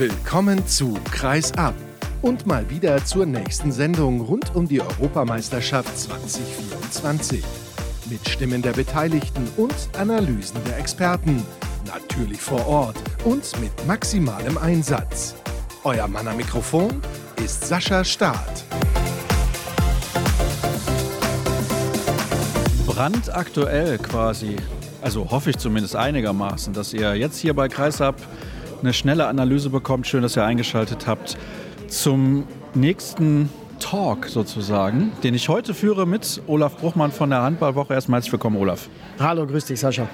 Willkommen zu Kreis ab und mal wieder zur nächsten Sendung rund um die Europameisterschaft 2024. Mit Stimmen der Beteiligten und Analysen der Experten. Natürlich vor Ort und mit maximalem Einsatz. Euer Mann am Mikrofon ist Sascha Staat. Brandaktuell quasi, also hoffe ich zumindest einigermaßen, dass ihr jetzt hier bei Kreisab eine schnelle Analyse bekommt. Schön, dass ihr eingeschaltet habt zum nächsten Talk sozusagen, den ich heute führe mit Olaf Bruchmann von der Handballwoche. Erstmal herzlich willkommen, Olaf. Hallo, grüß dich, Sascha.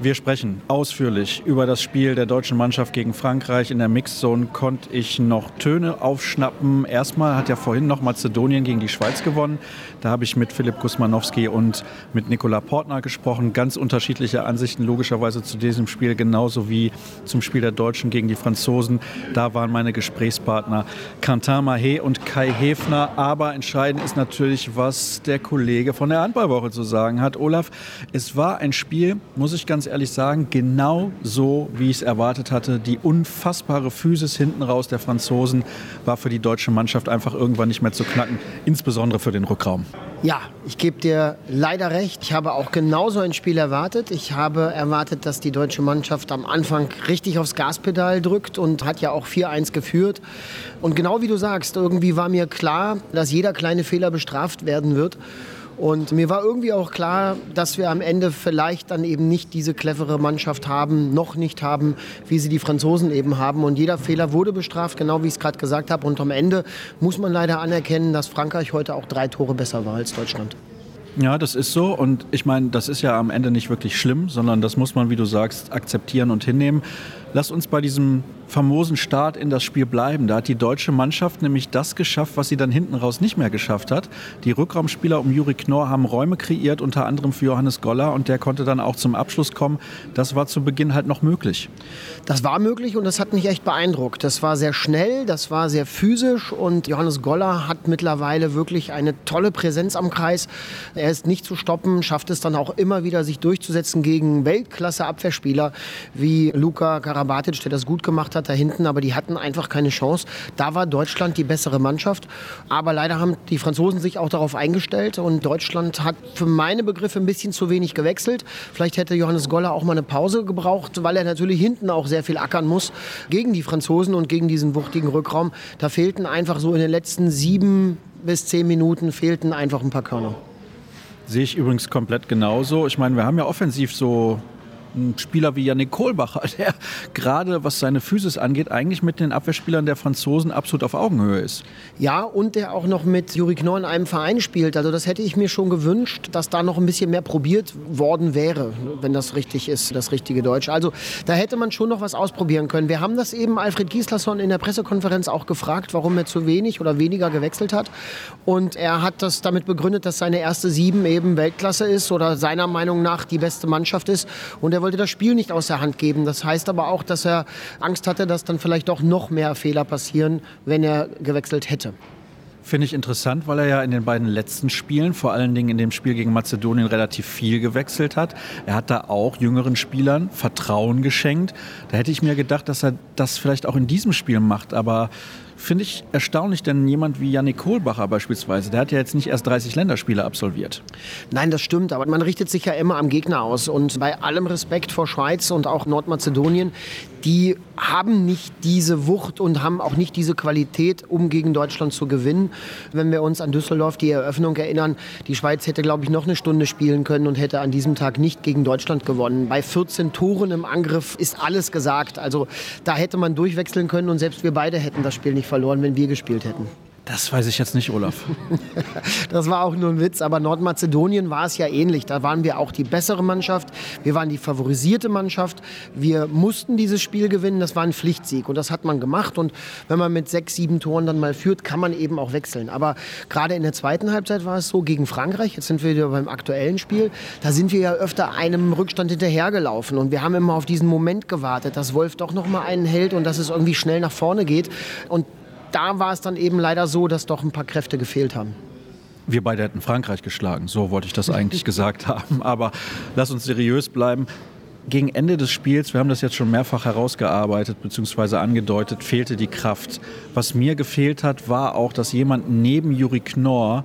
Wir sprechen ausführlich über das Spiel der deutschen Mannschaft gegen Frankreich. In der Mixzone konnte ich noch Töne aufschnappen. Erstmal hat ja vorhin noch Mazedonien gegen die Schweiz gewonnen. Da habe ich mit Philipp Gusmanowski und mit Nikola Portner gesprochen. Ganz unterschiedliche Ansichten logischerweise zu diesem Spiel, genauso wie zum Spiel der Deutschen gegen die Franzosen. Da waren meine Gesprächspartner Quentin Mahé und Kai Hefner. Aber entscheidend ist natürlich, was der Kollege von der Handballwoche zu sagen hat. Olaf, es war ein Spiel, muss ich ganz ehrlich sagen, genau so, wie ich es erwartet hatte. Die unfassbare Physis hinten raus der Franzosen war für die deutsche Mannschaft einfach irgendwann nicht mehr zu knacken, insbesondere für den Rückraum. Ja, ich gebe dir leider recht. Ich habe auch genauso ein Spiel erwartet. Ich habe erwartet, dass die deutsche Mannschaft am Anfang richtig aufs Gaspedal drückt und hat ja auch 4-1 geführt. Und genau wie du sagst, irgendwie war mir klar, dass jeder kleine Fehler bestraft werden wird. Und mir war irgendwie auch klar, dass wir am Ende vielleicht dann eben nicht diese clevere Mannschaft haben, noch nicht haben, wie sie die Franzosen eben haben. Und jeder Fehler wurde bestraft, genau wie ich es gerade gesagt habe. Und am Ende muss man leider anerkennen, dass Frankreich heute auch drei Tore besser war als Deutschland. Ja, das ist so. Und ich meine, das ist ja am Ende nicht wirklich schlimm, sondern das muss man, wie du sagst, akzeptieren und hinnehmen. Lass uns bei diesem famosen Start in das Spiel bleiben. Da hat die deutsche Mannschaft nämlich das geschafft, was sie dann hinten raus nicht mehr geschafft hat. Die Rückraumspieler um Juri Knorr haben Räume kreiert, unter anderem für Johannes Goller und der konnte dann auch zum Abschluss kommen. Das war zu Beginn halt noch möglich. Das war möglich und das hat mich echt beeindruckt. Das war sehr schnell, das war sehr physisch und Johannes Goller hat mittlerweile wirklich eine tolle Präsenz am Kreis. Er ist nicht zu stoppen, schafft es dann auch immer wieder, sich durchzusetzen gegen Weltklasse-Abwehrspieler wie Luka Karabatic, der das gut gemacht hat da hinten, aber die hatten einfach keine Chance. Da war Deutschland die bessere Mannschaft. Aber leider haben die Franzosen sich auch darauf eingestellt und Deutschland hat für meine Begriffe ein bisschen zu wenig gewechselt. Vielleicht hätte Johannes Goller auch mal eine Pause gebraucht, weil er natürlich hinten auch sehr viel ackern muss gegen die Franzosen und gegen diesen wuchtigen Rückraum. Da fehlten einfach so in den letzten sieben bis zehn Minuten fehlten einfach ein paar Körner. Sehe ich übrigens komplett genauso. Ich meine, wir haben ja offensiv so ein Spieler wie Yannick Kohlbacher, der gerade was seine Physis angeht, eigentlich mit den Abwehrspielern der Franzosen absolut auf Augenhöhe ist. Ja, und der auch noch mit Juri Knorr in einem Verein spielt. Also das hätte ich mir schon gewünscht, dass da noch ein bisschen mehr probiert worden wäre, wenn das richtig ist, das richtige Deutsch. Also da hätte man schon noch was ausprobieren können. Wir haben das eben Alfred Gislason in der Pressekonferenz auch gefragt, warum er zu wenig oder weniger gewechselt hat. Und er hat das damit begründet, dass seine erste Sieben eben Weltklasse ist oder seiner Meinung nach die beste Mannschaft ist. Und er wollte das Spiel nicht aus der Hand geben. Das heißt aber auch, dass er Angst hatte, dass dann vielleicht doch noch mehr Fehler passieren, wenn er gewechselt hätte. Finde ich interessant, weil er ja in den beiden letzten Spielen, vor allen Dingen in dem Spiel gegen Mazedonien, relativ viel gewechselt hat. Er hat da auch jüngeren Spielern Vertrauen geschenkt. Da hätte ich mir gedacht, dass er das vielleicht auch in diesem Spiel macht. Aber Finde ich erstaunlich, denn jemand wie Yannick Kohlbacher beispielsweise, der hat ja jetzt nicht erst 30 Länderspiele absolviert. Nein, das stimmt, aber man richtet sich ja immer am Gegner aus. Und bei allem Respekt vor Schweiz und auch Nordmazedonien, die haben nicht diese Wucht und haben auch nicht diese Qualität, um gegen Deutschland zu gewinnen. Wenn wir uns an Düsseldorf die Eröffnung erinnern, die Schweiz hätte, glaube ich, noch eine Stunde spielen können und hätte an diesem Tag nicht gegen Deutschland gewonnen. Bei 14 Toren im Angriff ist alles gesagt. Also da hätte man durchwechseln können und selbst wir beide hätten das Spiel nicht verloren, wenn wir gespielt hätten. Das weiß ich jetzt nicht, Olaf. das war auch nur ein Witz, aber Nordmazedonien war es ja ähnlich. Da waren wir auch die bessere Mannschaft. Wir waren die favorisierte Mannschaft. Wir mussten dieses Spiel gewinnen. Das war ein Pflichtsieg und das hat man gemacht. Und wenn man mit sechs, sieben Toren dann mal führt, kann man eben auch wechseln. Aber gerade in der zweiten Halbzeit war es so gegen Frankreich. Jetzt sind wir wieder beim aktuellen Spiel. Da sind wir ja öfter einem Rückstand hinterhergelaufen und wir haben immer auf diesen Moment gewartet, dass Wolf doch noch mal einen hält und dass es irgendwie schnell nach vorne geht. Und da war es dann eben leider so, dass doch ein paar Kräfte gefehlt haben. Wir beide hätten Frankreich geschlagen, so wollte ich das eigentlich gesagt haben. Aber lass uns seriös bleiben. gegen Ende des Spiels, wir haben das jetzt schon mehrfach herausgearbeitet bzw. angedeutet, fehlte die Kraft. Was mir gefehlt hat, war auch, dass jemand neben Juri Knorr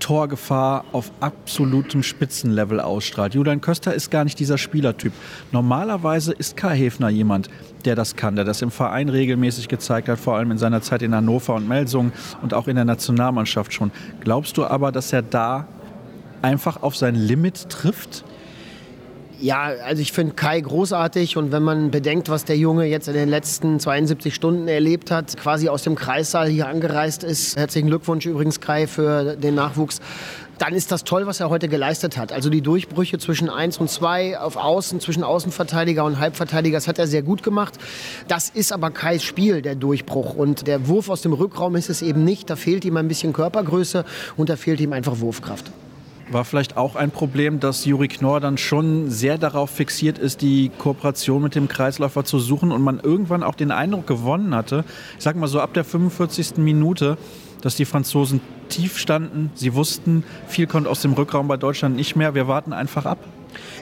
Torgefahr auf absolutem Spitzenlevel ausstrahlt. Julian Köster ist gar nicht dieser Spielertyp. Normalerweise ist Kai Hefner jemand, der das kann, der das im Verein regelmäßig gezeigt hat, vor allem in seiner Zeit in Hannover und Melsungen und auch in der Nationalmannschaft schon. Glaubst du aber, dass er da einfach auf sein Limit trifft? Ja, also ich finde Kai großartig und wenn man bedenkt, was der Junge jetzt in den letzten 72 Stunden erlebt hat, quasi aus dem Kreissaal hier angereist ist, herzlichen Glückwunsch übrigens Kai für den Nachwuchs, dann ist das toll, was er heute geleistet hat. Also die Durchbrüche zwischen 1 und 2 auf Außen, zwischen Außenverteidiger und Halbverteidiger, das hat er sehr gut gemacht. Das ist aber Kais Spiel, der Durchbruch. Und der Wurf aus dem Rückraum ist es eben nicht. Da fehlt ihm ein bisschen Körpergröße und da fehlt ihm einfach Wurfkraft war vielleicht auch ein Problem, dass Juri Knorr dann schon sehr darauf fixiert ist, die Kooperation mit dem Kreisläufer zu suchen und man irgendwann auch den Eindruck gewonnen hatte, ich sag mal so ab der 45. Minute, dass die Franzosen tief standen. Sie wussten, viel kommt aus dem Rückraum bei Deutschland nicht mehr. Wir warten einfach ab.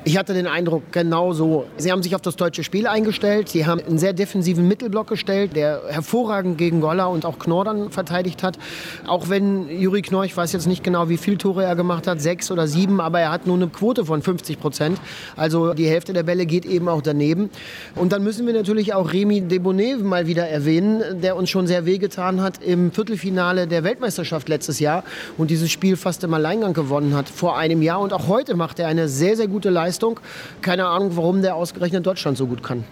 Ich hatte den Eindruck, genau so. Sie haben sich auf das deutsche Spiel eingestellt. Sie haben einen sehr defensiven Mittelblock gestellt, der hervorragend gegen Goller und auch Knorr dann verteidigt hat. Auch wenn Juri Knorr, ich weiß jetzt nicht genau, wie viele Tore er gemacht hat, sechs oder sieben, aber er hat nur eine Quote von 50 Prozent. Also die Hälfte der Bälle geht eben auch daneben. Und dann müssen wir natürlich auch Remy Debonet mal wieder erwähnen, der uns schon sehr wehgetan hat im Viertelfinale der Weltmeisterschaft letztes Jahr und dieses Spiel fast im Alleingang gewonnen hat vor einem Jahr. Und auch heute macht er eine sehr, sehr gute Leistung Leistung. Keine Ahnung, warum der ausgerechnet Deutschland so gut kann.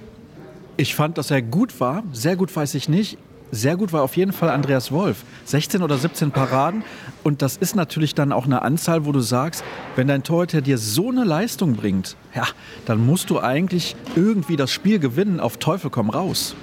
Ich fand, dass er gut war. Sehr gut weiß ich nicht. Sehr gut war auf jeden Fall Andreas Wolf. 16 oder 17 Paraden. Und das ist natürlich dann auch eine Anzahl, wo du sagst, wenn dein Torhüter dir so eine Leistung bringt, ja, dann musst du eigentlich irgendwie das Spiel gewinnen, auf Teufel komm raus.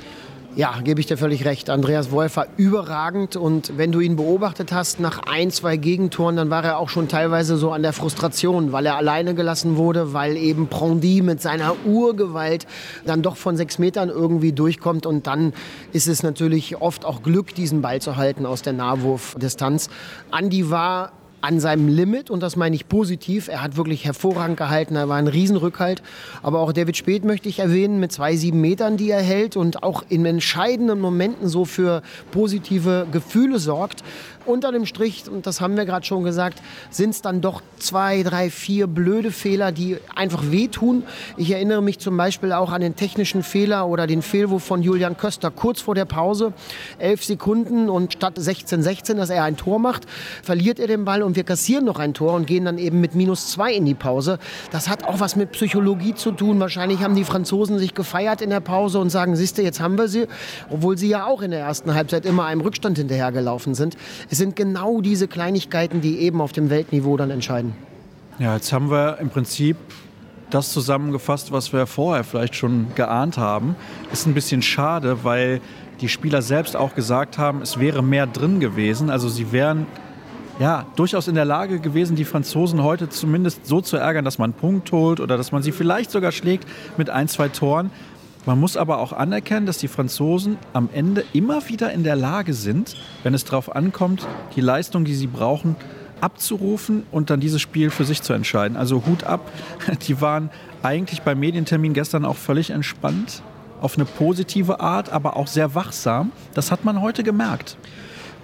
Ja, gebe ich dir völlig recht. Andreas Wolf war überragend und wenn du ihn beobachtet hast nach ein, zwei Gegentoren, dann war er auch schon teilweise so an der Frustration, weil er alleine gelassen wurde, weil eben Prondy mit seiner Urgewalt dann doch von sechs Metern irgendwie durchkommt und dann ist es natürlich oft auch Glück, diesen Ball zu halten aus der Nahwurfdistanz. Andi war an seinem Limit und das meine ich positiv. Er hat wirklich hervorragend gehalten, er war ein Riesenrückhalt. Aber auch David Speth möchte ich erwähnen mit zwei sieben Metern, die er hält und auch in entscheidenden Momenten so für positive Gefühle sorgt unter dem Strich, und das haben wir gerade schon gesagt, sind es dann doch zwei, drei, vier blöde Fehler, die einfach wehtun. Ich erinnere mich zum Beispiel auch an den technischen Fehler oder den Fehlwurf von Julian Köster kurz vor der Pause. Elf Sekunden und statt 16, 16, dass er ein Tor macht, verliert er den Ball und wir kassieren noch ein Tor und gehen dann eben mit minus zwei in die Pause. Das hat auch was mit Psychologie zu tun. Wahrscheinlich haben die Franzosen sich gefeiert in der Pause und sagen, siehste, jetzt haben wir sie, obwohl sie ja auch in der ersten Halbzeit immer einem Rückstand hinterhergelaufen sind. Es sind genau diese Kleinigkeiten, die eben auf dem Weltniveau dann entscheiden. Ja, jetzt haben wir im Prinzip das zusammengefasst, was wir vorher vielleicht schon geahnt haben. Ist ein bisschen schade, weil die Spieler selbst auch gesagt haben, es wäre mehr drin gewesen. Also sie wären ja durchaus in der Lage gewesen, die Franzosen heute zumindest so zu ärgern, dass man einen Punkt holt oder dass man sie vielleicht sogar schlägt mit ein, zwei Toren. Man muss aber auch anerkennen, dass die Franzosen am Ende immer wieder in der Lage sind, wenn es darauf ankommt, die Leistung, die sie brauchen, abzurufen und dann dieses Spiel für sich zu entscheiden. Also Hut ab, die waren eigentlich beim Medientermin gestern auch völlig entspannt, auf eine positive Art, aber auch sehr wachsam. Das hat man heute gemerkt.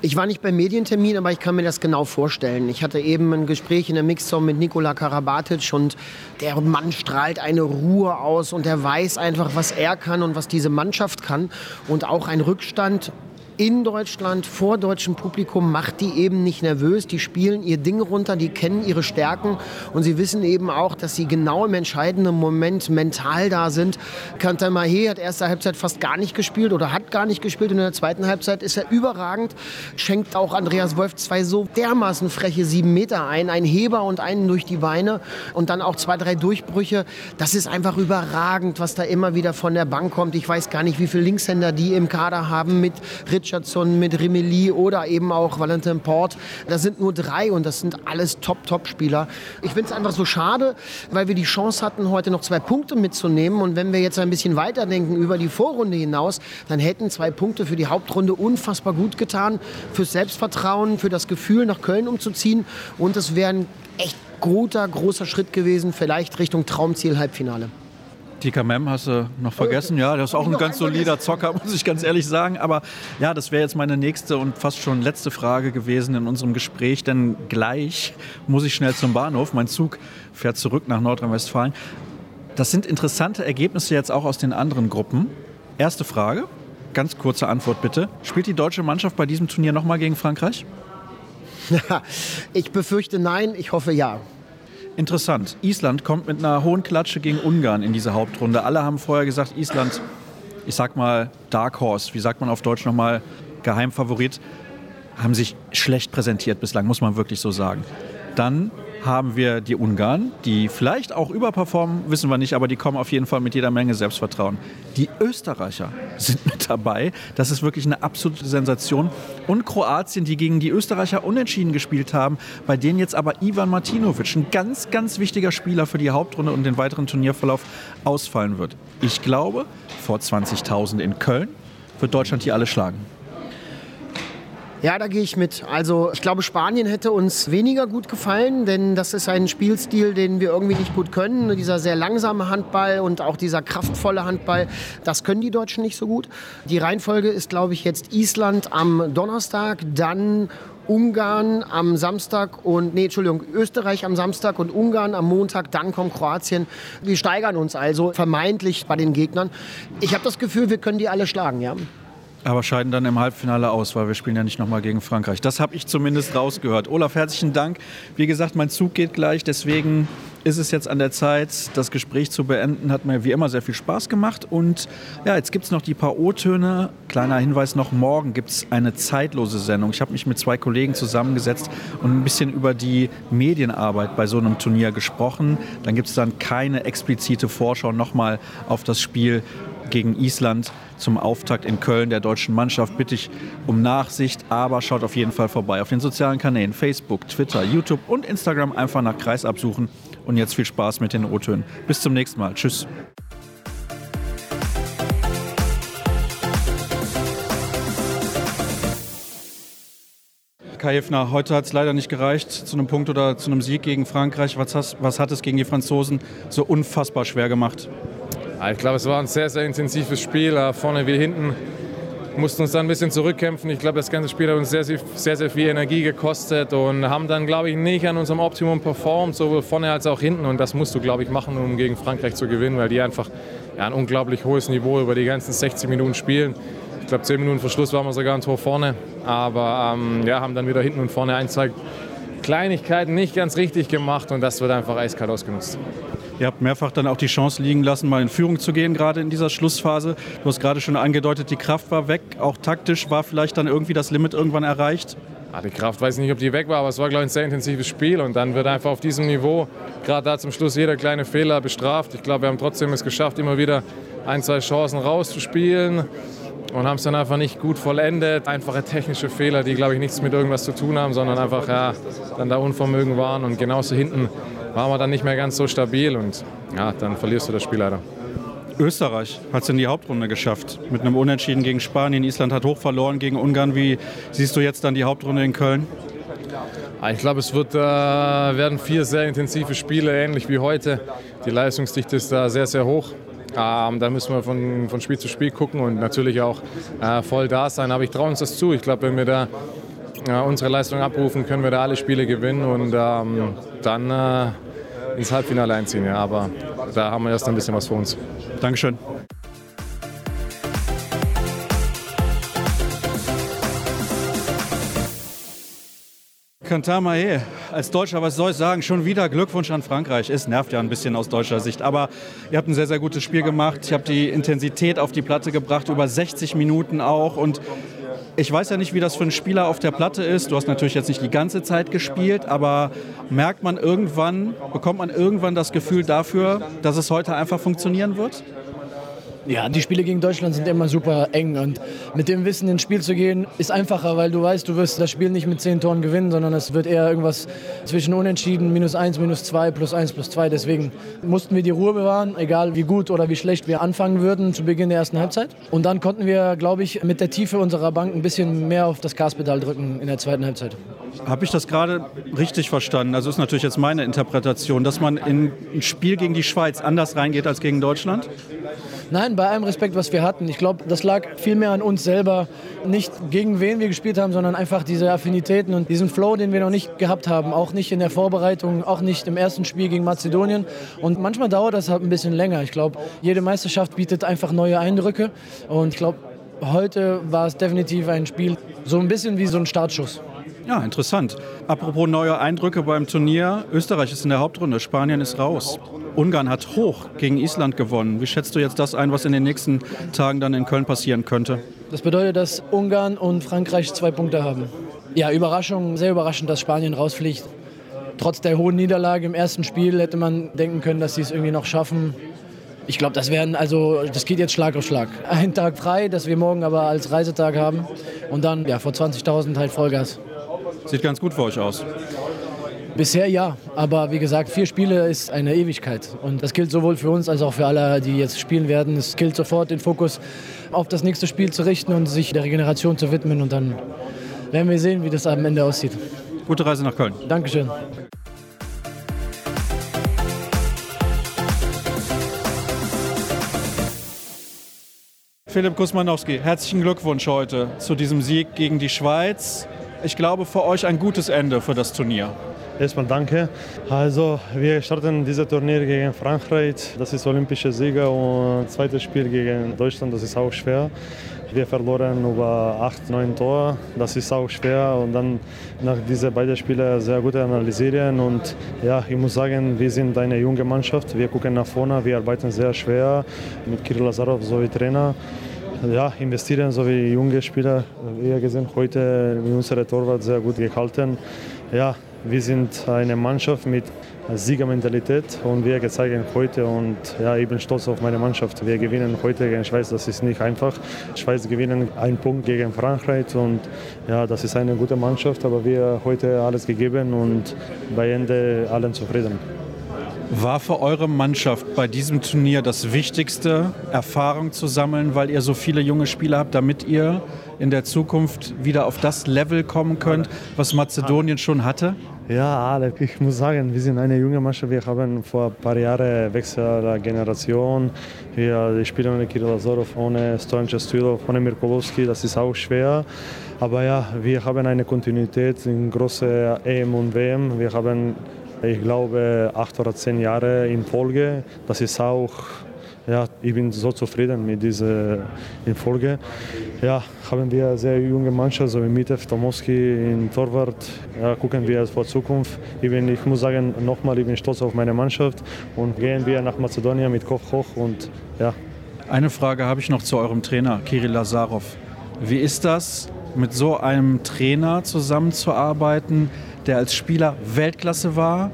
Ich war nicht beim Medientermin, aber ich kann mir das genau vorstellen. Ich hatte eben ein Gespräch in der Mixzone mit Nikola Karabatic und der Mann strahlt eine Ruhe aus und er weiß einfach, was er kann und was diese Mannschaft kann. Und auch ein Rückstand in Deutschland vor deutschem Publikum macht die eben nicht nervös. Die spielen ihr Ding runter, die kennen ihre Stärken und sie wissen eben auch, dass sie genau im entscheidenden Moment mental da sind. Kanter Mahé hat erste Halbzeit fast gar nicht gespielt oder hat gar nicht gespielt und in der zweiten Halbzeit ist er überragend. Schenkt auch Andreas Wolf zwei so dermaßen freche sieben Meter ein, ein Heber und einen durch die Beine und dann auch zwei, drei Durchbrüche. Das ist einfach überragend, was da immer wieder von der Bank kommt. Ich weiß gar nicht, wie viele Linkshänder die im Kader haben mit Rich Richardson, mit Rimeli oder eben auch Valentin Port. Das sind nur drei und das sind alles Top-Top-Spieler. Ich finde es einfach so schade, weil wir die Chance hatten, heute noch zwei Punkte mitzunehmen. Und wenn wir jetzt ein bisschen weiterdenken über die Vorrunde hinaus, dann hätten zwei Punkte für die Hauptrunde unfassbar gut getan. Fürs Selbstvertrauen, für das Gefühl, nach Köln umzuziehen. Und es wäre ein echt guter, großer Schritt gewesen, vielleicht Richtung Traumziel Halbfinale. Dika Mem hast du noch vergessen. Ja, der ist auch ein ganz solider Zocker, muss ich ganz ehrlich sagen. Aber ja, das wäre jetzt meine nächste und fast schon letzte Frage gewesen in unserem Gespräch, denn gleich muss ich schnell zum Bahnhof. Mein Zug fährt zurück nach Nordrhein-Westfalen. Das sind interessante Ergebnisse jetzt auch aus den anderen Gruppen. Erste Frage, ganz kurze Antwort bitte. Spielt die deutsche Mannschaft bei diesem Turnier nochmal gegen Frankreich? ich befürchte nein, ich hoffe ja. Interessant. Island kommt mit einer hohen Klatsche gegen Ungarn in diese Hauptrunde. Alle haben vorher gesagt, Island, ich sag mal Dark Horse, wie sagt man auf Deutsch nochmal, Geheimfavorit, haben sich schlecht präsentiert bislang, muss man wirklich so sagen. Dann haben wir die Ungarn, die vielleicht auch überperformen, wissen wir nicht, aber die kommen auf jeden Fall mit jeder Menge Selbstvertrauen. Die Österreicher sind mit dabei. Das ist wirklich eine absolute Sensation. Und Kroatien, die gegen die Österreicher unentschieden gespielt haben, bei denen jetzt aber Ivan Martinovic, ein ganz, ganz wichtiger Spieler für die Hauptrunde und den weiteren Turnierverlauf, ausfallen wird. Ich glaube, vor 20.000 in Köln wird Deutschland die alle schlagen. Ja, da gehe ich mit. Also ich glaube, Spanien hätte uns weniger gut gefallen, denn das ist ein Spielstil, den wir irgendwie nicht gut können. Dieser sehr langsame Handball und auch dieser kraftvolle Handball, das können die Deutschen nicht so gut. Die Reihenfolge ist, glaube ich, jetzt Island am Donnerstag, dann Ungarn am Samstag und, nee, Entschuldigung, Österreich am Samstag und Ungarn am Montag, dann kommt Kroatien. Wir steigern uns also vermeintlich bei den Gegnern. Ich habe das Gefühl, wir können die alle schlagen, ja. Aber scheiden dann im Halbfinale aus, weil wir spielen ja nicht nochmal gegen Frankreich. Das habe ich zumindest rausgehört. Olaf, herzlichen Dank. Wie gesagt, mein Zug geht gleich, deswegen ist es jetzt an der Zeit, das Gespräch zu beenden. Hat mir wie immer sehr viel Spaß gemacht. Und ja, jetzt gibt es noch die paar O-Töne. Kleiner Hinweis noch, morgen gibt es eine zeitlose Sendung. Ich habe mich mit zwei Kollegen zusammengesetzt und ein bisschen über die Medienarbeit bei so einem Turnier gesprochen. Dann gibt es dann keine explizite Vorschau nochmal auf das Spiel gegen Island zum Auftakt in Köln der deutschen Mannschaft. Bitte ich um Nachsicht, aber schaut auf jeden Fall vorbei auf den sozialen Kanälen Facebook, Twitter, YouTube und Instagram einfach nach Kreis absuchen. Und jetzt viel Spaß mit den O-Tönen. Bis zum nächsten Mal. Tschüss. Kai Hefner, heute hat es leider nicht gereicht zu einem Punkt oder zu einem Sieg gegen Frankreich. Was, hast, was hat es gegen die Franzosen so unfassbar schwer gemacht? Ich glaube, es war ein sehr, sehr intensives Spiel, vorne wie hinten. Mussten uns dann ein bisschen zurückkämpfen. Ich glaube, das ganze Spiel hat uns sehr, sehr, sehr viel Energie gekostet und haben dann, glaube ich, nicht an unserem Optimum performt, sowohl vorne als auch hinten. Und das musst du, glaube ich, machen, um gegen Frankreich zu gewinnen, weil die einfach ja, ein unglaublich hohes Niveau über die ganzen 60 Minuten spielen. Ich glaube, 10 Minuten vor Schluss waren wir sogar ein Tor vorne, aber ähm, ja, haben dann wieder hinten und vorne ein, zwei Kleinigkeiten nicht ganz richtig gemacht und das wird einfach eiskalt ausgenutzt. Ihr habt mehrfach dann auch die Chance liegen lassen, mal in Führung zu gehen, gerade in dieser Schlussphase. Du hast gerade schon angedeutet, die Kraft war weg. Auch taktisch war vielleicht dann irgendwie das Limit irgendwann erreicht. Ja, die Kraft weiß ich nicht, ob die weg war, aber es war, glaube ich, ein sehr intensives Spiel. Und dann wird einfach auf diesem Niveau, gerade da zum Schluss, jeder kleine Fehler bestraft. Ich glaube, wir haben trotzdem es geschafft, immer wieder ein, zwei Chancen rauszuspielen und haben es dann einfach nicht gut vollendet. Einfache technische Fehler, die, glaube ich, nichts mit irgendwas zu tun haben, sondern einfach ja, dann da Unvermögen waren. Und genauso hinten waren wir dann nicht mehr ganz so stabil und ja, dann verlierst du das Spiel leider. Österreich hat es in die Hauptrunde geschafft. Mit einem Unentschieden gegen Spanien. Island hat hoch verloren gegen Ungarn. Wie siehst du jetzt dann die Hauptrunde in Köln? Ah, ich glaube, es wird, äh, werden vier sehr intensive Spiele, ähnlich wie heute. Die Leistungsdichte ist da sehr, sehr hoch. Ähm, da müssen wir von, von Spiel zu Spiel gucken und natürlich auch äh, voll da sein. Aber ich traue uns das zu. Ich glaube, wenn wir da äh, unsere Leistung abrufen, können wir da alle Spiele gewinnen und ähm, dann äh, ins Halbfinale einziehen. Ja. Aber da haben wir erst ein bisschen was vor uns. Dankeschön. Kantamae, als Deutscher, was soll ich sagen? Schon wieder Glückwunsch an Frankreich. Es nervt ja ein bisschen aus deutscher Sicht. Aber ihr habt ein sehr, sehr gutes Spiel gemacht. Ich habe die Intensität auf die Platte gebracht, über 60 Minuten auch. Und ich weiß ja nicht, wie das für ein Spieler auf der Platte ist. Du hast natürlich jetzt nicht die ganze Zeit gespielt, aber merkt man irgendwann, bekommt man irgendwann das Gefühl dafür, dass es heute einfach funktionieren wird? Ja, die Spiele gegen Deutschland sind immer super eng und mit dem Wissen ins Spiel zu gehen ist einfacher, weil du weißt, du wirst das Spiel nicht mit zehn Toren gewinnen, sondern es wird eher irgendwas zwischen Unentschieden, minus eins, minus zwei, plus eins, plus zwei. Deswegen mussten wir die Ruhe bewahren, egal wie gut oder wie schlecht wir anfangen würden zu Beginn der ersten Halbzeit. Und dann konnten wir, glaube ich, mit der Tiefe unserer Bank ein bisschen mehr auf das Gaspedal drücken in der zweiten Halbzeit. Habe ich das gerade richtig verstanden? Also ist natürlich jetzt meine Interpretation, dass man in ein Spiel gegen die Schweiz anders reingeht als gegen Deutschland? Nein, bei allem Respekt, was wir hatten. Ich glaube, das lag viel mehr an uns selber. Nicht gegen wen wir gespielt haben, sondern einfach diese Affinitäten und diesen Flow, den wir noch nicht gehabt haben. Auch nicht in der Vorbereitung, auch nicht im ersten Spiel gegen Mazedonien. Und manchmal dauert das halt ein bisschen länger. Ich glaube, jede Meisterschaft bietet einfach neue Eindrücke. Und ich glaube, heute war es definitiv ein Spiel, so ein bisschen wie so ein Startschuss. Ja, interessant. Apropos neue Eindrücke beim Turnier. Österreich ist in der Hauptrunde, Spanien ist raus. Ungarn hat hoch gegen Island gewonnen. Wie schätzt du jetzt das ein, was in den nächsten Tagen dann in Köln passieren könnte? Das bedeutet, dass Ungarn und Frankreich zwei Punkte haben. Ja, Überraschung, sehr überraschend, dass Spanien rausfliegt. Trotz der hohen Niederlage im ersten Spiel hätte man denken können, dass sie es irgendwie noch schaffen. Ich glaube, das werden also, das geht jetzt Schlag auf Schlag. Ein Tag frei, das wir morgen aber als Reisetag haben und dann ja vor 20.000 halt Vollgas. Sieht ganz gut für euch aus. Bisher ja, aber wie gesagt, vier Spiele ist eine Ewigkeit. Und das gilt sowohl für uns als auch für alle, die jetzt spielen werden. Es gilt sofort, den Fokus auf das nächste Spiel zu richten und sich der Regeneration zu widmen. Und dann werden wir sehen, wie das am Ende aussieht. Gute Reise nach Köln. Dankeschön. Philipp Kusmanowski, herzlichen Glückwunsch heute zu diesem Sieg gegen die Schweiz. Ich glaube, für euch ein gutes Ende für das Turnier. Erstmal danke. Also wir starten dieses Turnier gegen Frankreich. Das ist olympische Sieger und zweites Spiel gegen Deutschland. Das ist auch schwer. Wir verloren über 8, 9 Tore. Das ist auch schwer. Und dann nach diesen beiden Spielen sehr gut analysieren. Und ja, ich muss sagen, wir sind eine junge Mannschaft. Wir gucken nach vorne. Wir arbeiten sehr schwer mit Kirill Lazarov sowie Trainer ja, investieren, so wie junge Spieler. Wie ihr gesehen, heute mit unserer Torwart sehr gut gehalten. Ja, wir sind eine Mannschaft mit Siegermentalität und wir zeigen heute und ja, ich bin stolz auf meine Mannschaft. Wir gewinnen heute gegen Schweiz, das ist nicht einfach. Schweiz gewinnen einen Punkt gegen Frankreich und ja, das ist eine gute Mannschaft, aber wir haben heute alles gegeben und bei Ende allen zufrieden. War für eure Mannschaft bei diesem Turnier das Wichtigste, Erfahrung zu sammeln, weil ihr so viele junge Spieler habt, damit ihr in der Zukunft wieder auf das Level kommen könnt, was Mazedonien schon hatte? Ja, alle. Ich muss sagen, wir sind eine junge Mannschaft. Wir haben vor ein paar Jahren Wechsel der Generation. Wir spielen ohne Kirill Azorov, ohne Stojan Chestilov, ohne Mirkolowski. Das ist auch schwer. Aber ja, wir haben eine Kontinuität in großen EM und WM. Wir haben ich glaube, acht oder zehn Jahre in Folge. Das ist auch, ja, ich bin so zufrieden mit dieser in Folge. Ja, haben wir eine sehr junge Mannschaft, so wie Mitev Tomowski in Torwart. Ja, gucken wir vor Zukunft. Ich, bin, ich muss sagen, nochmal, ich bin stolz auf meine Mannschaft und gehen wir nach Mazedonien mit Kopf hoch und ja. Eine Frage habe ich noch zu eurem Trainer, Kirill Lazarov. Wie ist das, mit so einem Trainer zusammenzuarbeiten, der als Spieler Weltklasse war,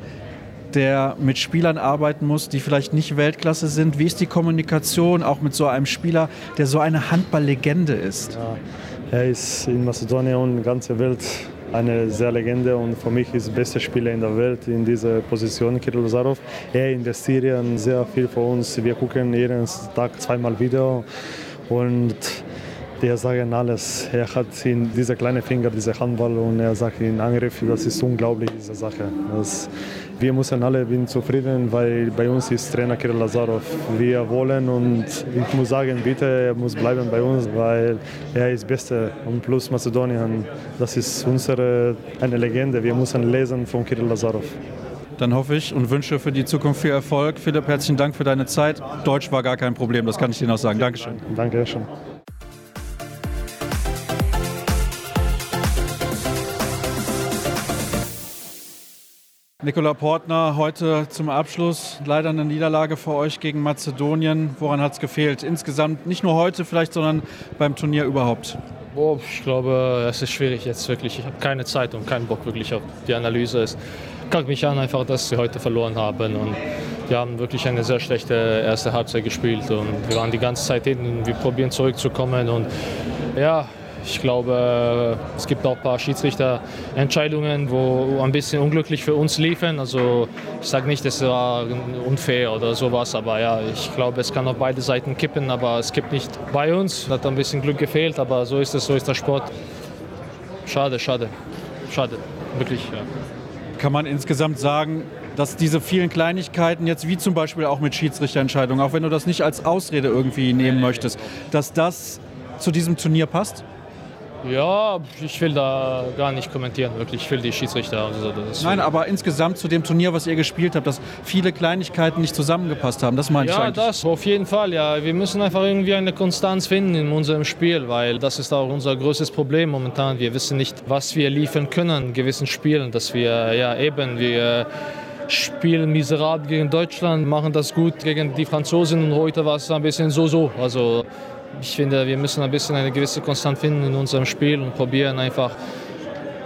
der mit Spielern arbeiten muss, die vielleicht nicht Weltklasse sind. Wie ist die Kommunikation auch mit so einem Spieler, der so eine Handballlegende ist? Ja, er ist in Mazedonien und in der ganzen Welt eine sehr Legende und für mich ist der beste Spieler in der Welt in dieser Position, Kirill Zarov. Er investiert sehr viel für uns. Wir gucken jeden Tag zweimal Video und die sagen alles. Er hat in diese kleinen Finger, diese Handball und er sagt in Angriff, das ist unglaublich, diese Sache. Das, wir müssen alle bin zufrieden, weil bei uns ist Trainer Kirill Lazarov. Wir wollen und ich muss sagen, bitte, er muss bleiben bei uns, weil er ist Beste und plus Mazedonien. Das ist unsere eine Legende. Wir müssen lesen von Kirill Lazarov. Dann hoffe ich und wünsche für die Zukunft viel Erfolg. Philipp, herzlichen Dank für deine Zeit. Deutsch war gar kein Problem, das kann ich dir noch sagen. Dankeschön. Danke Nikola Portner, heute zum Abschluss leider eine Niederlage für euch gegen Mazedonien. Woran hat es gefehlt? Insgesamt nicht nur heute vielleicht, sondern beim Turnier überhaupt? Boah, ich glaube, es ist schwierig jetzt wirklich. Ich habe keine Zeit und keinen Bock wirklich auf die Analyse. Es kackt mich an einfach, dass wir heute verloren haben und wir haben wirklich eine sehr schlechte erste Halbzeit gespielt und wir waren die ganze Zeit hinten. Wir probieren zurückzukommen und ja, ich glaube, es gibt auch ein paar Schiedsrichterentscheidungen, wo ein bisschen unglücklich für uns liefen. Also ich sage nicht, es war unfair oder sowas, aber ja, ich glaube, es kann auf beide Seiten kippen, aber es gibt nicht bei uns. Hat ein bisschen Glück gefehlt, aber so ist es, so ist der Sport. Schade, schade, schade. wirklich. Ja. Kann man insgesamt sagen, dass diese vielen Kleinigkeiten jetzt, wie zum Beispiel auch mit Schiedsrichterentscheidungen, auch wenn du das nicht als Ausrede irgendwie nehmen möchtest, dass das zu diesem Turnier passt? Ja, ich will da gar nicht kommentieren, wirklich. Ich will die Schiedsrichter. Also Nein, aber insgesamt zu dem Turnier, was ihr gespielt habt, dass viele Kleinigkeiten nicht zusammengepasst haben, das meine ja, ich eigentlich. Ja, das auf jeden Fall. Ja, wir müssen einfach irgendwie eine Konstanz finden in unserem Spiel, weil das ist auch unser größtes Problem momentan. Wir wissen nicht, was wir liefern können in gewissen Spielen, dass wir ja eben wir spielen miserabel gegen Deutschland, machen das gut gegen die Franzosen und heute war es ein bisschen so-so. Also ich finde, wir müssen ein bisschen eine gewisse Konstanz finden in unserem Spiel und probieren einfach,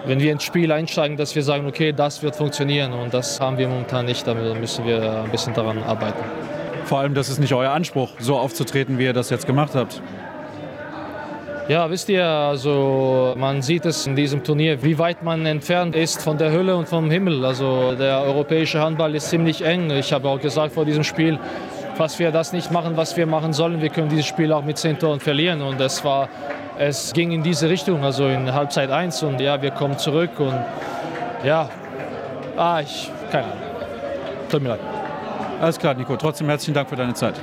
wenn wir ins Spiel einsteigen, dass wir sagen, okay, das wird funktionieren und das haben wir momentan nicht, da müssen wir ein bisschen daran arbeiten. Vor allem, das ist nicht euer Anspruch, so aufzutreten, wie ihr das jetzt gemacht habt. Ja, wisst ihr, also man sieht es in diesem Turnier, wie weit man entfernt ist von der Hölle und vom Himmel. Also der europäische Handball ist ziemlich eng. Ich habe auch gesagt vor diesem Spiel, falls wir das nicht machen, was wir machen sollen, wir können dieses Spiel auch mit zehn Toren verlieren. Und es war, es ging in diese Richtung, also in Halbzeit 1 und ja, wir kommen zurück und ja, ah, ich, keine Ahnung. Tut mir leid. Alles klar, Nico. Trotzdem herzlichen Dank für deine Zeit.